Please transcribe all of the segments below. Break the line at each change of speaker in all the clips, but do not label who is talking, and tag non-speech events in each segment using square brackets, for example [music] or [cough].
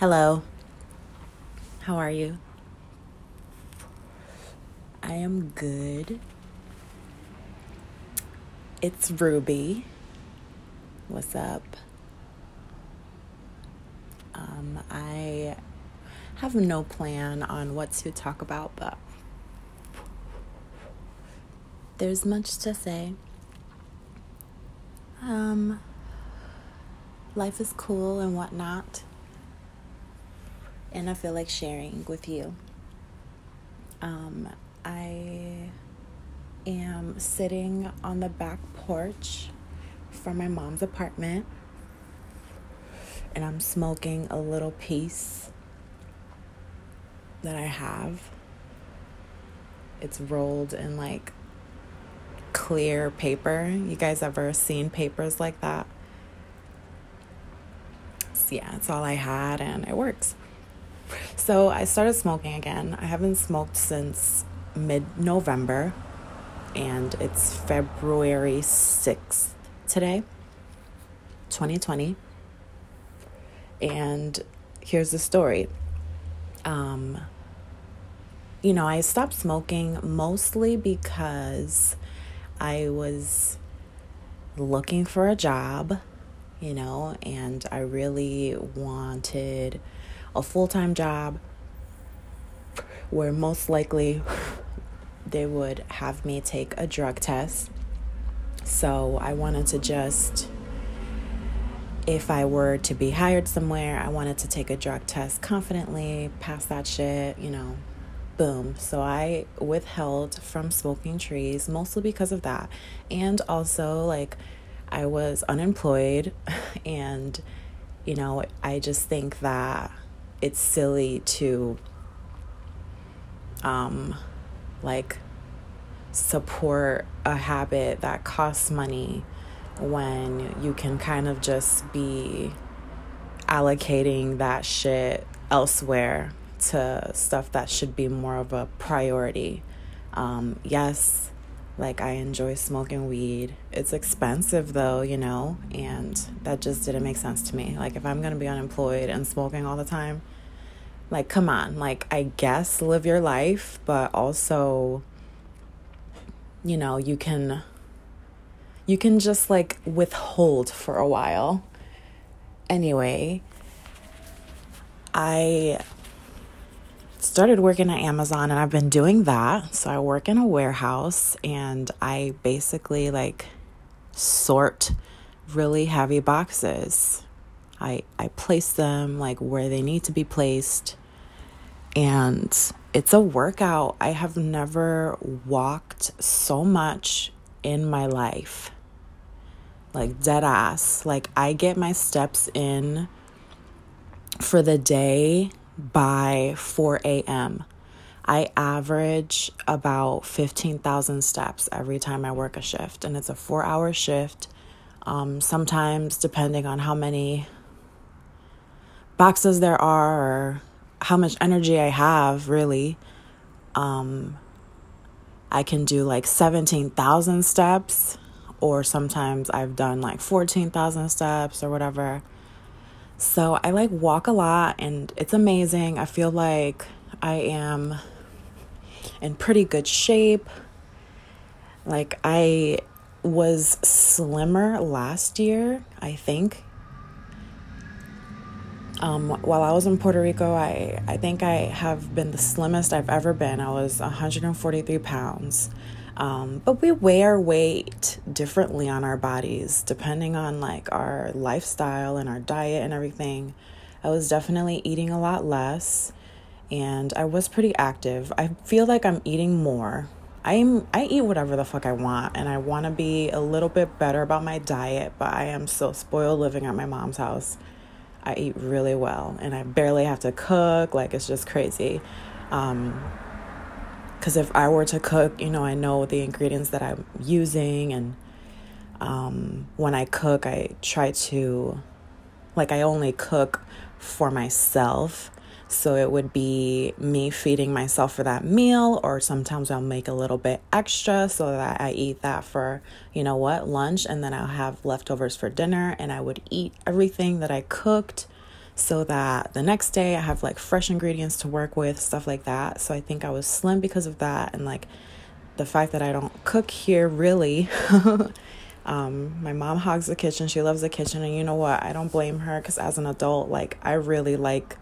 Hello. How are you? I am good. It's Ruby. What's up? Um, I have no plan on what to talk about, but there's much to say. Um, life is cool and whatnot, and I feel like sharing with you. Um, I am sitting on the back porch from my mom's apartment, and I'm smoking a little piece that I have. It's rolled in like clear paper. You guys ever seen papers like that? So yeah, it's all I had and it works. So I started smoking again. I haven't smoked since mid November and it's February 6th today, 2020. And here's the story. Um, you know, I stopped smoking mostly because I was looking for a job, you know, and I really wanted a full time job where most likely they would have me take a drug test. So I wanted to just, if I were to be hired somewhere, I wanted to take a drug test confidently, pass that shit, you know, boom. So I withheld from smoking trees mostly because of that. And also, like, I was unemployed, [laughs] and, you know, I just think that it's silly to, um, like, support a habit that costs money when you can kind of just be allocating that shit elsewhere to stuff that should be more of a priority. Um, yes, like I enjoy smoking weed. It's expensive though, you know, and that just didn't make sense to me. Like, if I'm gonna be unemployed and smoking all the time, like, come on, like, I guess live your life, but also, you know, you can. You can just like withhold for a while. Anyway, I started working at Amazon and I've been doing that. So I work in a warehouse and I basically like sort really heavy boxes. I I place them like where they need to be placed. And it's a workout. I have never walked so much in my life. Like dead ass. Like I get my steps in for the day by 4 a.m. I average about 15,000 steps every time I work a shift, and it's a four hour shift. Um, sometimes, depending on how many boxes there are or how much energy I have, really, um, I can do like 17,000 steps, or sometimes I've done like 14,000 steps or whatever. So I like walk a lot and it's amazing. I feel like I am in pretty good shape. Like I was slimmer last year, I think. Um, while I was in Puerto Rico, I, I think I have been the slimmest I've ever been. I was 143 pounds. Um, but we weigh our weight differently on our bodies depending on like our lifestyle and our diet and everything. I was definitely eating a lot less and I was pretty active. I feel like I'm eating more. I'm I eat whatever the fuck I want and I want to be a little bit better about my diet, but I am so spoiled living at my mom's house. I eat really well and I barely have to cook, like it's just crazy. Um, because if I were to cook, you know, I know the ingredients that I'm using, and um, when I cook, I try to, like, I only cook for myself. So it would be me feeding myself for that meal, or sometimes I'll make a little bit extra so that I eat that for, you know what, lunch, and then I'll have leftovers for dinner, and I would eat everything that I cooked so that the next day I have like fresh ingredients to work with, stuff like that. So I think I was slim because of that and like the fact that I don't cook here really. [laughs] um, my mom hogs the kitchen. She loves the kitchen. And you know what? I don't blame her because as an adult, like, I really like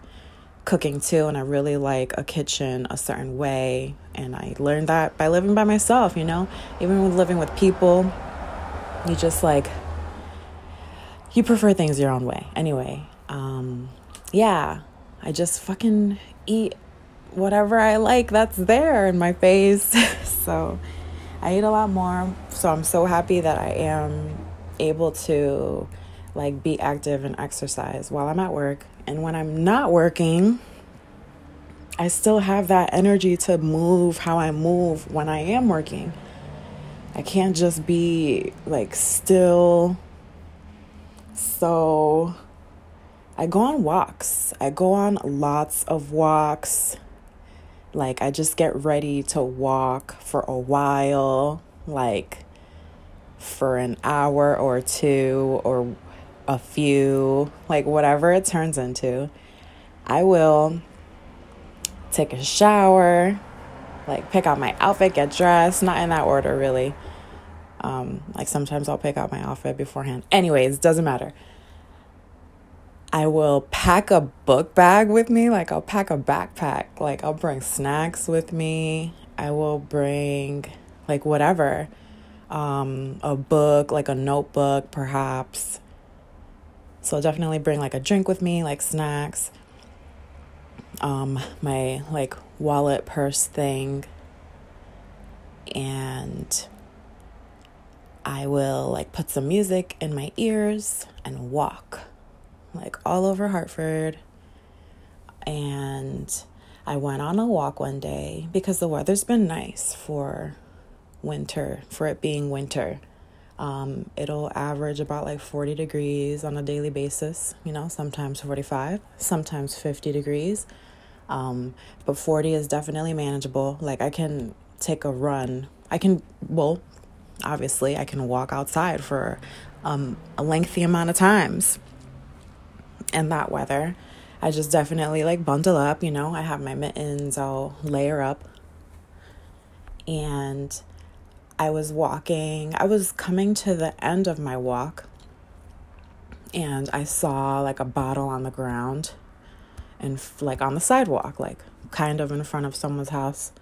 cooking too. And I really like a kitchen a certain way. And I learned that by living by myself, you know? Even with living with people, you just like, you prefer things your own way. Anyway, um, yeah, I just fucking eat whatever I like that's there in my face. [laughs] so I eat a lot more. So I'm so happy that I am able to like be active and exercise while I'm at work. And when I'm not working, I still have that energy to move how I move when I am working. I can't just be like still. So I go on walks. I go on lots of walks. Like, I just get ready to walk for a while, like for an hour or two or a few, like whatever it turns into. I will take a shower, like pick out my outfit, get dressed, not in that order really. Um, like sometimes I'll pick out my outfit beforehand. Anyways, doesn't matter. I will pack a book bag with me. Like, I'll pack a backpack. Like, I'll bring snacks with me. I will bring, like, whatever. Um, a book, like a notebook, perhaps. So, I'll definitely bring, like, a drink with me, like snacks. Um, my, like, wallet purse thing. And I will, like, put some music in my ears and walk like all over Hartford. And I went on a walk one day because the weather's been nice for winter, for it being winter. Um, it'll average about like 40 degrees on a daily basis, you know, sometimes 45, sometimes 50 degrees. Um, but 40 is definitely manageable. Like I can take a run. I can, well, obviously, I can walk outside for um, a lengthy amount of times in that weather. I just definitely like bundle up, you know. I have my mittens, I'll layer up. And I was walking, I was coming to the end of my walk, and I saw like a bottle on the ground and like on the sidewalk, like kind of in front of someone's house.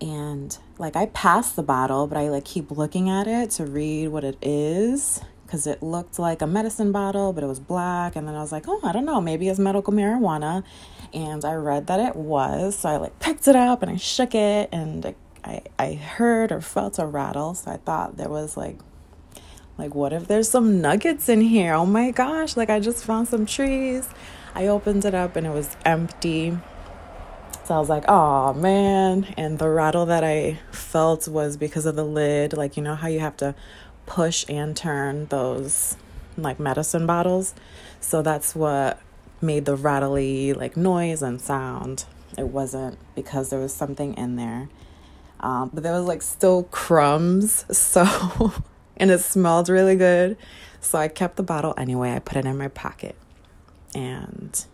And like I passed the bottle, but I like keep looking at it to read what it is because it looked like a medicine bottle, but it was black. And then I was like, oh, I don't know, maybe it's medical marijuana. And I read that it was. So I like picked it up and I shook it and I, I heard or felt a rattle. So I thought there was like, like, what if there's some nuggets in here? Oh my gosh, like I just found some trees. I opened it up and it was empty. So I was like, oh man. And the rattle that I felt was because of the lid. Like, you know how you have to push and turn those like medicine bottles. So that's what made the rattly like noise and sound. It wasn't because there was something in there. Um, but there was like still crumbs. [laughs] So, and it smelled really good. So I kept the bottle anyway. I put it in my pocket. And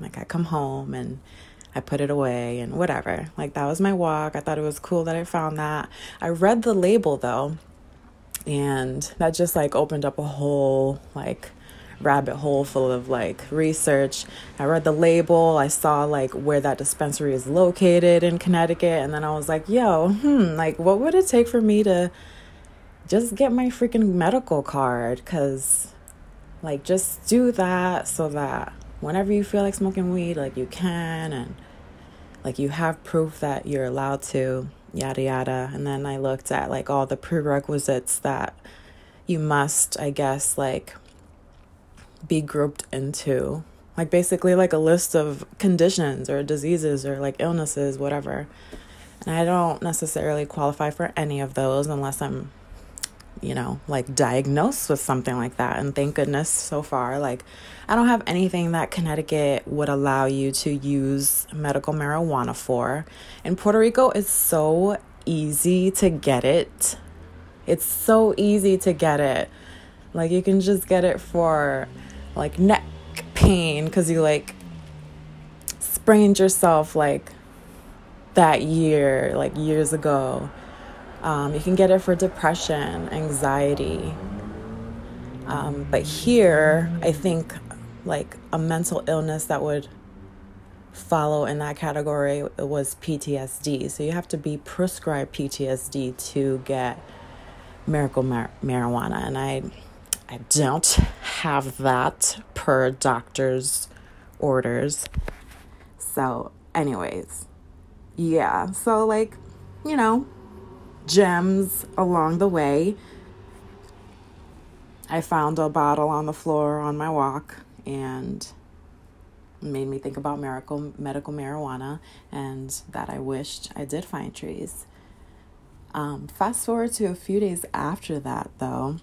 like I come home and I put it away and whatever. Like that was my walk. I thought it was cool that I found that. I read the label though and that just like opened up a whole like rabbit hole full of like research. I read the label, I saw like where that dispensary is located in Connecticut, and then I was like, yo, hmm, like what would it take for me to just get my freaking medical card? Because like just do that so that whenever you feel like smoking weed, like you can, and like you have proof that you're allowed to yada yada. And then I looked at like all the prerequisites that you must, I guess, like be grouped into. Like basically like a list of conditions or diseases or like illnesses, whatever. And I don't necessarily qualify for any of those unless I'm you know, like diagnosed with something like that. And thank goodness so far, like, I don't have anything that Connecticut would allow you to use medical marijuana for. In Puerto Rico, it's so easy to get it. It's so easy to get it. Like, you can just get it for like neck pain because you like sprained yourself like that year, like years ago. Um, you can get it for depression, anxiety. Um, but here, I think like a mental illness that would follow in that category was PTSD. So you have to be prescribed PTSD to get miracle mar- marijuana, and I I don't have that per doctor's orders. So, anyways, yeah. So like, you know, gems along the way. I found a bottle on the floor on my walk and made me think about miracle medical marijuana and that I wished I did find trees. Um, fast forward to a few days after that, though,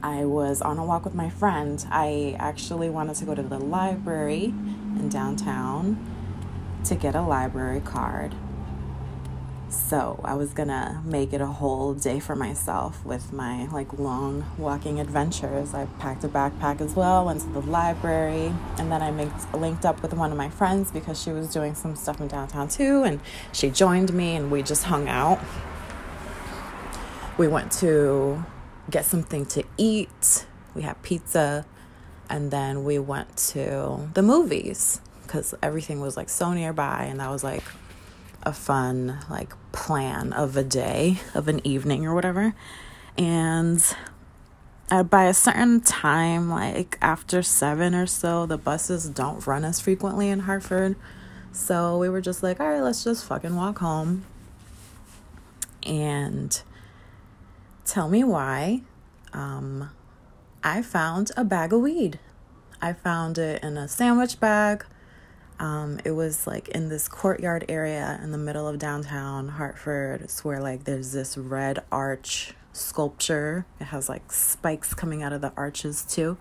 I was on a walk with my friend. I actually wanted to go to the library in downtown to get a library card. So I was gonna make it a whole day for myself with my like long walking adventures. I packed a backpack as well, went to the library, and then I made, linked up with one of my friends because she was doing some stuff in downtown too, and she joined me and we just hung out. We went to get something to eat. We had pizza, and then we went to the movies because everything was like so nearby, and that was like a fun like plan of a day of an evening or whatever. And uh, by a certain time like after seven or so the buses don't run as frequently in hartford. So we were just like all right let's just fucking walk home. And tell me why um, i found a bag of weed. I found it in a sandwich bag um, it was like in this courtyard area in the middle of downtown Hartford. It's where like there's this red arch sculpture. It has like spikes coming out of the arches too.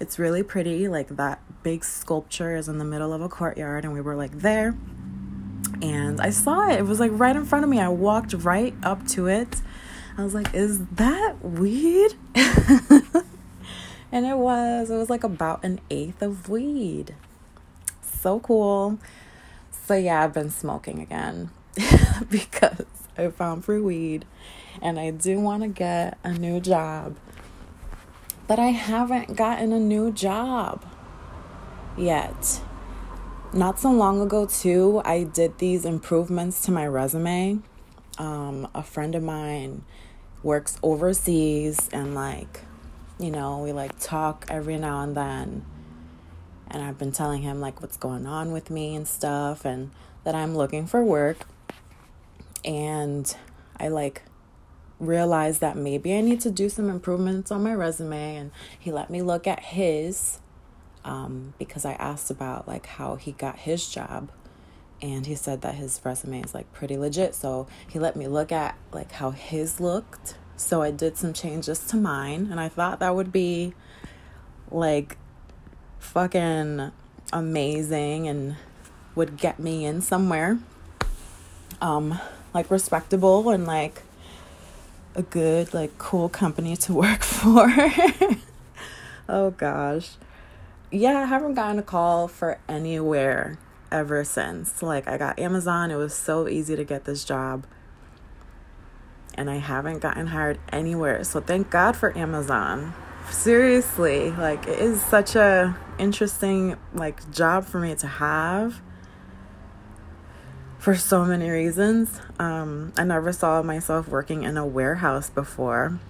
It's really pretty. Like that big sculpture is in the middle of a courtyard, and we were like there. And I saw it. It was like right in front of me. I walked right up to it. I was like, "Is that weed?" [laughs] and it was. It was like about an eighth of weed so cool. So, yeah, I've been smoking again [laughs] because I found free weed and I do want to get a new job. But I haven't gotten a new job yet. Not so long ago, too, I did these improvements to my resume. Um, a friend of mine works overseas and, like, you know, we like talk every now and then and I've been telling him like what's going on with me and stuff and that I'm looking for work. And I like realized that maybe I need to do some improvements on my resume. And he let me look at his um, because I asked about like how he got his job. And he said that his resume is like pretty legit. So he let me look at like how his looked. So I did some changes to mine. And I thought that would be like fucking amazing and would get me in somewhere um like respectable and like a good like cool company to [laughs] work for. Oh gosh. Yeah i haven't gotten a call for anywhere ever since. Like i got amazon. It was so easy to get this job. And i haven't gotten hired anywhere. So thank god for amazon seriously like it is such a interesting like job for me to have for so many reasons. Um i never saw myself working in a warehouse before.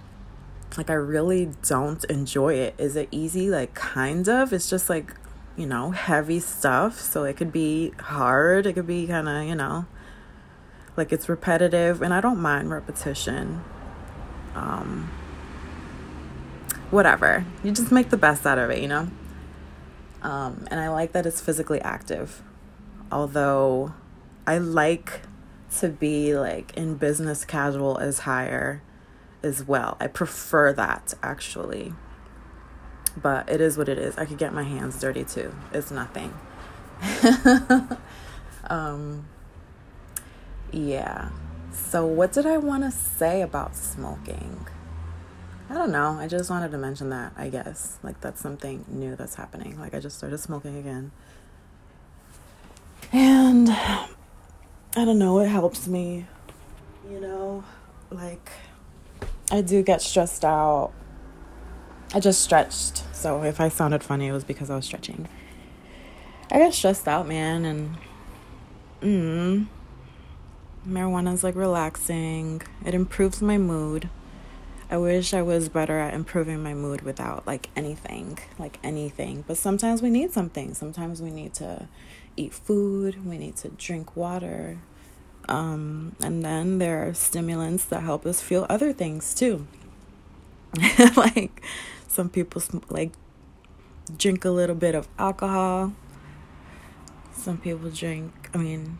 Like i really don't enjoy it. Is it easy? Like kind of. It's just like you know heavy stuff. So it could be hard. It could be kind of you know like it's repetitive. And i don't mind repetition. Um whatever. You just make the best out of it, you know? Um, and I like that it's physically active. Although I like to be like in business casual as higher as well. I prefer that actually. But it is what it is. I could get my hands dirty too. It's nothing. [laughs] um yeah. So what did I want to say about smoking? I don't know. I just wanted to mention that, I guess. Like, that's something new that's happening. Like, I just started smoking again. And I don't know, it helps me, you know? Like, I do get stressed out. I just stretched. So if I sounded funny, it was because I was stretching. I get stressed out, man, and mm, marijuana is like relaxing. It improves my mood. I wish I was better at improving my mood without like anything, like anything. But sometimes we need something. Sometimes we need to eat food, we need to drink water. Um, and then there are stimulants that help us feel other things too. [laughs] like some people like drink a little bit of alcohol. Some people drink, I mean,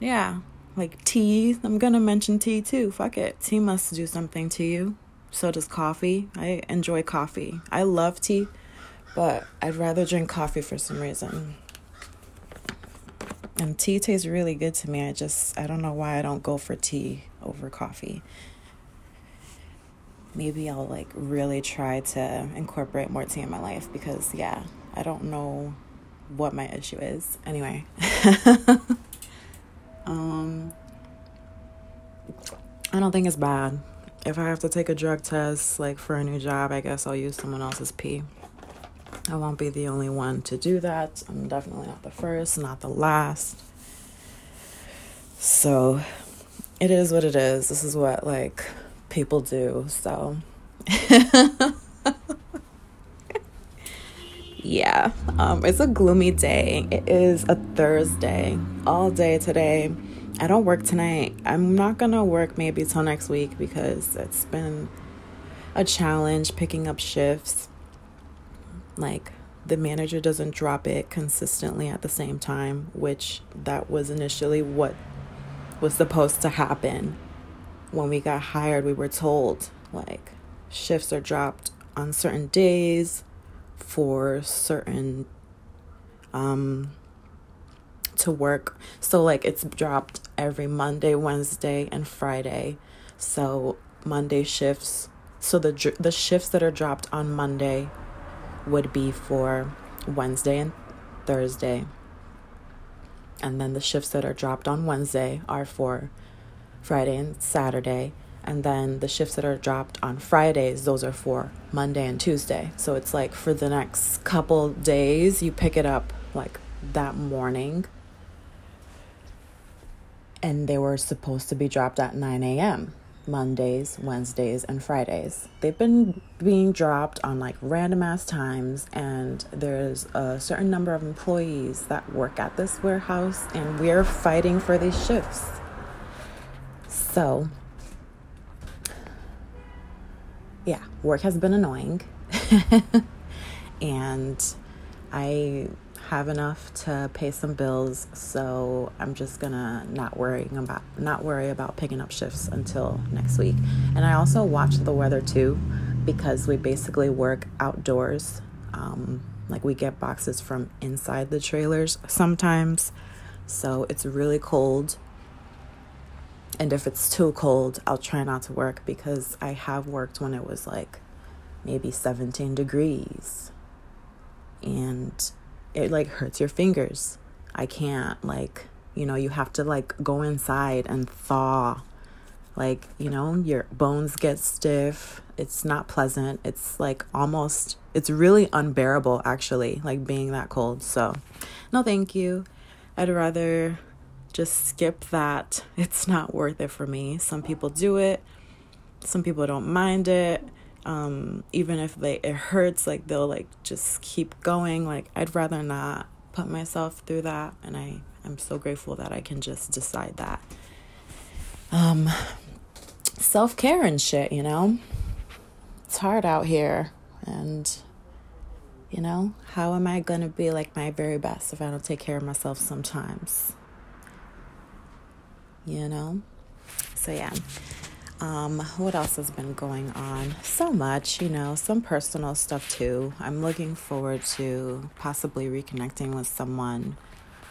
yeah, like tea. I'm gonna mention tea too. Fuck it. Tea must do something to you. So does coffee. I enjoy coffee. I love tea, but I'd rather drink coffee for some reason. And tea tastes really good to me. I just, I don't know why I don't go for tea over coffee. Maybe I'll like really try to incorporate more tea in my life because, yeah, I don't know what my issue is. Anyway. [laughs] um, I don't think it's bad. If I have to take a drug test, like for a new job, I guess I'll use someone else's pee. I won't be the only one to do that. I'm definitely not the first, not the last. So it is what it is. This is what like people do. So [laughs] yeah, um, it's a gloomy day. It is a Thursday. All day today. I don't work tonight. I'm not gonna work maybe till next week because it's been a challenge picking up shifts like the manager doesn't drop it consistently at the same time, which that was initially what was supposed to happen. When we got hired, we were told like shifts are dropped on certain days for certain um to work. So like it's dropped every Monday, Wednesday, and Friday. So Monday shifts. So the the shifts that are dropped on Monday would be for Wednesday and Thursday. And then the shifts that are dropped on Wednesday are for Friday and Saturday. And then the shifts that are dropped on Fridays, those are for Monday and Tuesday. So it's like for the next couple days, you pick it up like that morning. And they were supposed to be dropped at 9 a.m. Mondays, Wednesdays, and Fridays. They've been being dropped on like random ass times, and there's a certain number of employees that work at this warehouse, and we're fighting for these shifts. So, yeah, work has been annoying, [laughs] and I have enough to pay some bills, so I'm just gonna not worrying about not worry about picking up shifts until next week. And I also watch the weather too, because we basically work outdoors. Um, like we get boxes from inside the trailers sometimes, so it's really cold. And if it's too cold, I'll try not to work because I have worked when it was like maybe 17 degrees. And it like hurts your fingers. I can't like, you know, you have to like go inside and thaw. Like, you know, your bones get stiff. It's not pleasant. It's like almost it's really unbearable actually, like being that cold. So, no thank you. I'd rather just skip that. [laughs] It's not worth it for me. Some people do it. Some people don't mind it um, even if they it hurts like they'll like just keep going. Like i'd rather not put myself through that and i i'm so grateful that i can just decide that. Um self-care and shit you know? It's hard out here and you know how am i gonna be like my very best if i don't take care of myself sometimes? You know? So yeah um, what else has been going on? So much, you know, some personal stuff too. I'm looking forward to possibly reconnecting with someone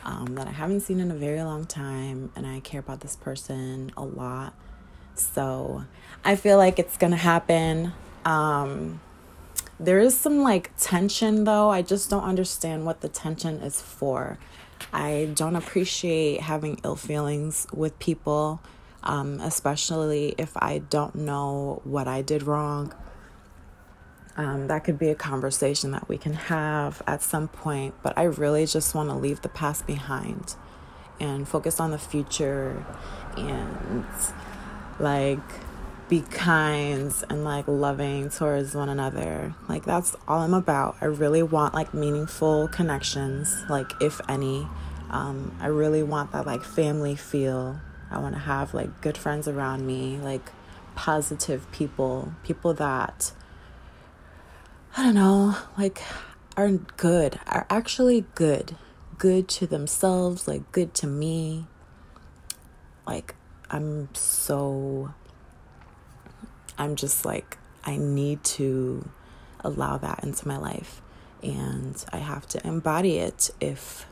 um, that I haven't seen in a very long time, and I care about this person a lot. So I feel like it's gonna happen. Um, there is some like tension though. I just don't understand what the tension is for. I don't appreciate having ill feelings with people, um, especially if I don't know what I did wrong. Um, that could be a conversation that we can have at some point, but I really just want to leave the past behind and focus on the future and like be kind and like loving towards one another. Like that's all I'm about. I really want like meaningful connections, like if any. Um, I really want that like family feel. I want to have like good friends around me, like positive people, people that I don't know, like are good, are actually good, good to themselves, like good to me. Like I'm so I'm just like, I need to allow that into my life. And I have to embody it if,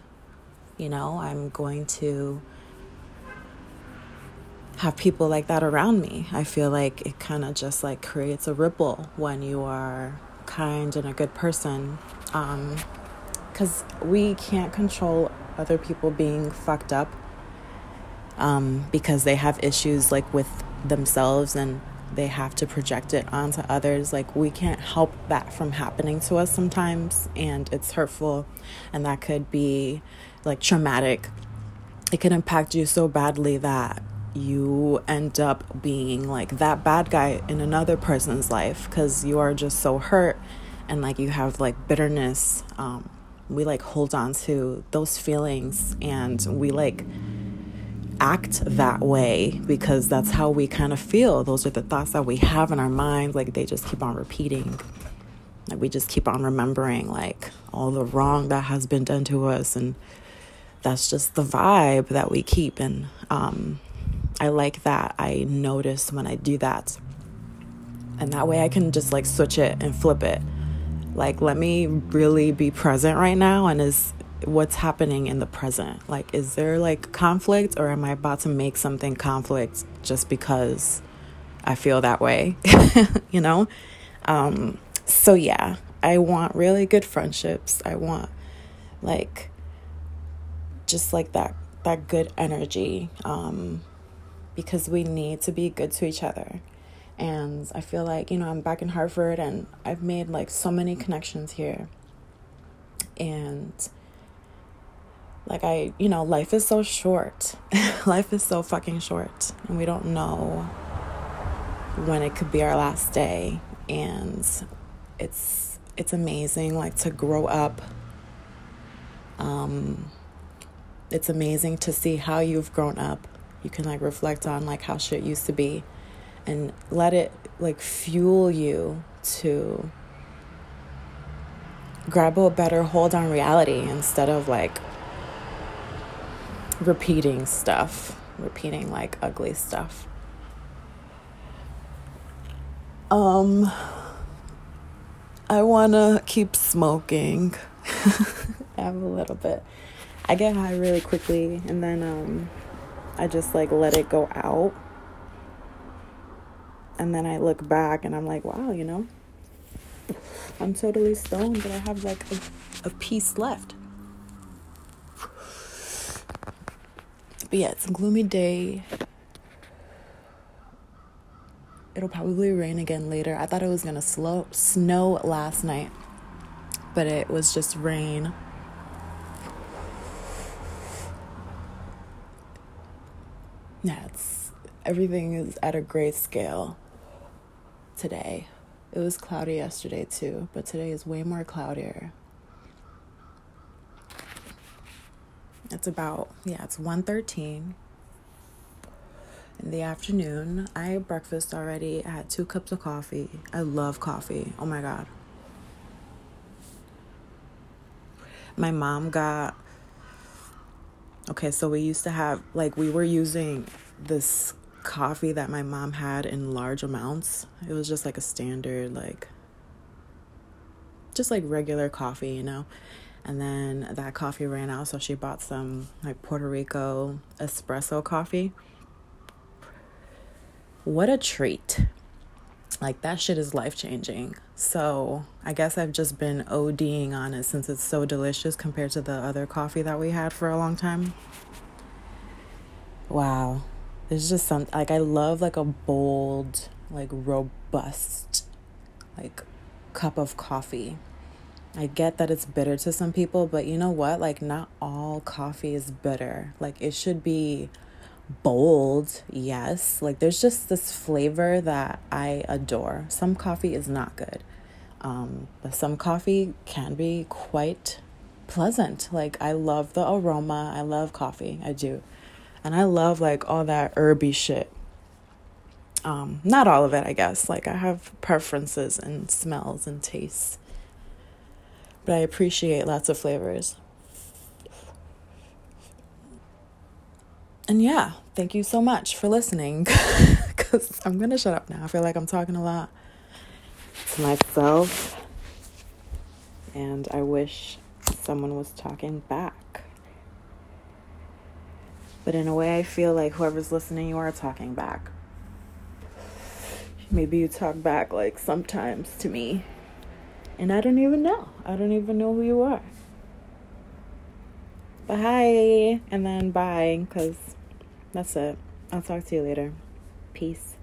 you know, I'm going to have people like that around me. I feel like it kind of just like creates a ripple when you are kind and a good person. Because um, we can't control other people being fucked up um, because they have issues like with themselves and they have to project it onto others. Like, we can't help that from happening to us sometimes, and it's hurtful, and that could be like traumatic. It can impact you so badly that you end up being like that bad guy in another person's life because you are just so hurt and like you have like bitterness. Um, we like hold on to those feelings and we like act that way because that's how we kind of feel. Those are the thoughts that we have in our minds. Like they just keep on repeating. Like we just keep on remembering like all the wrong that has been done to us. And that's just the vibe that we keep. And um, I like that. I notice when I do that. And that way I can just like switch it and flip it. Like, let me really be present right now. And is what's happening in the present. Like, is there like conflict, or am I about to make something conflict just because I feel that way? [laughs] you know? Um, so, yeah, I want really good friendships. I want like just like that that good energy um, because we need to be good to each other and i feel like you know i'm back in Hartford and i've made like so many connections here and like, I, you know, life is so short. [laughs] life is so fucking short. And we don't know when it could be our last day. And it's, it's amazing, like, to grow up. Um, it's amazing to see how you've grown up. You can, like, reflect on, like, how shit used to be and let it, like, fuel you to grab a better hold on reality instead of like repeating stuff, repeating like ugly stuff. Um, I want to keep smoking. [laughs] I have a little bit. I get high really quickly and then um, I just like let it go out. And then I look back and I'm like, wow, you know, I'm totally stoned, but I have like a, a piece left. But yeah, it's a gloomy day. It'll probably rain again later. I thought it was gonna slow snow last night, but it was just rain. Yeah, it's everything is at a great scale today. It was cloudy yesterday too, but today is way more cloudier. It's about yeah, it's 1:13 in the afternoon. I had breakfast already. I had two cups of coffee. I love coffee. Oh my god. My mom got Okay, so we used to have like we were using this coffee that my mom had in large amounts. It was just like a standard like just like regular coffee, you know? And then that coffee ran out so she bought some like puerto rico espresso coffee. What a treat Like that shit is life changing. So I guess I've just been ODing on it since it's so delicious compared to the other coffee that we had for a long time. Wow. It's just some like I love like a bold, like robust, like cup of coffee. I get that it's bitter to some people, but you know what? Like, not all coffee is bitter. Like, it should be bold, yes. Like there's just this flavor that I adore. Some coffee is not good. Um, but some coffee can be quite pleasant. Like I love the aroma. I love coffee. I do. And I love like all that herby shit. Um, not all of it, I guess. Like I have preferences and smells and tastes. But I appreciate lots of flavors. And yeah, thank you so much for listening. [laughs] Because I'm going to shut up now. I feel like I'm talking a lot to myself. And I wish someone was talking back. But in a way, I feel like whoever's listening, you are talking back. Maybe you talk back like sometimes to me. And I don't even know. I don't even know who you are. But hi, and then bye, because that's it. I'll talk to you later. Peace.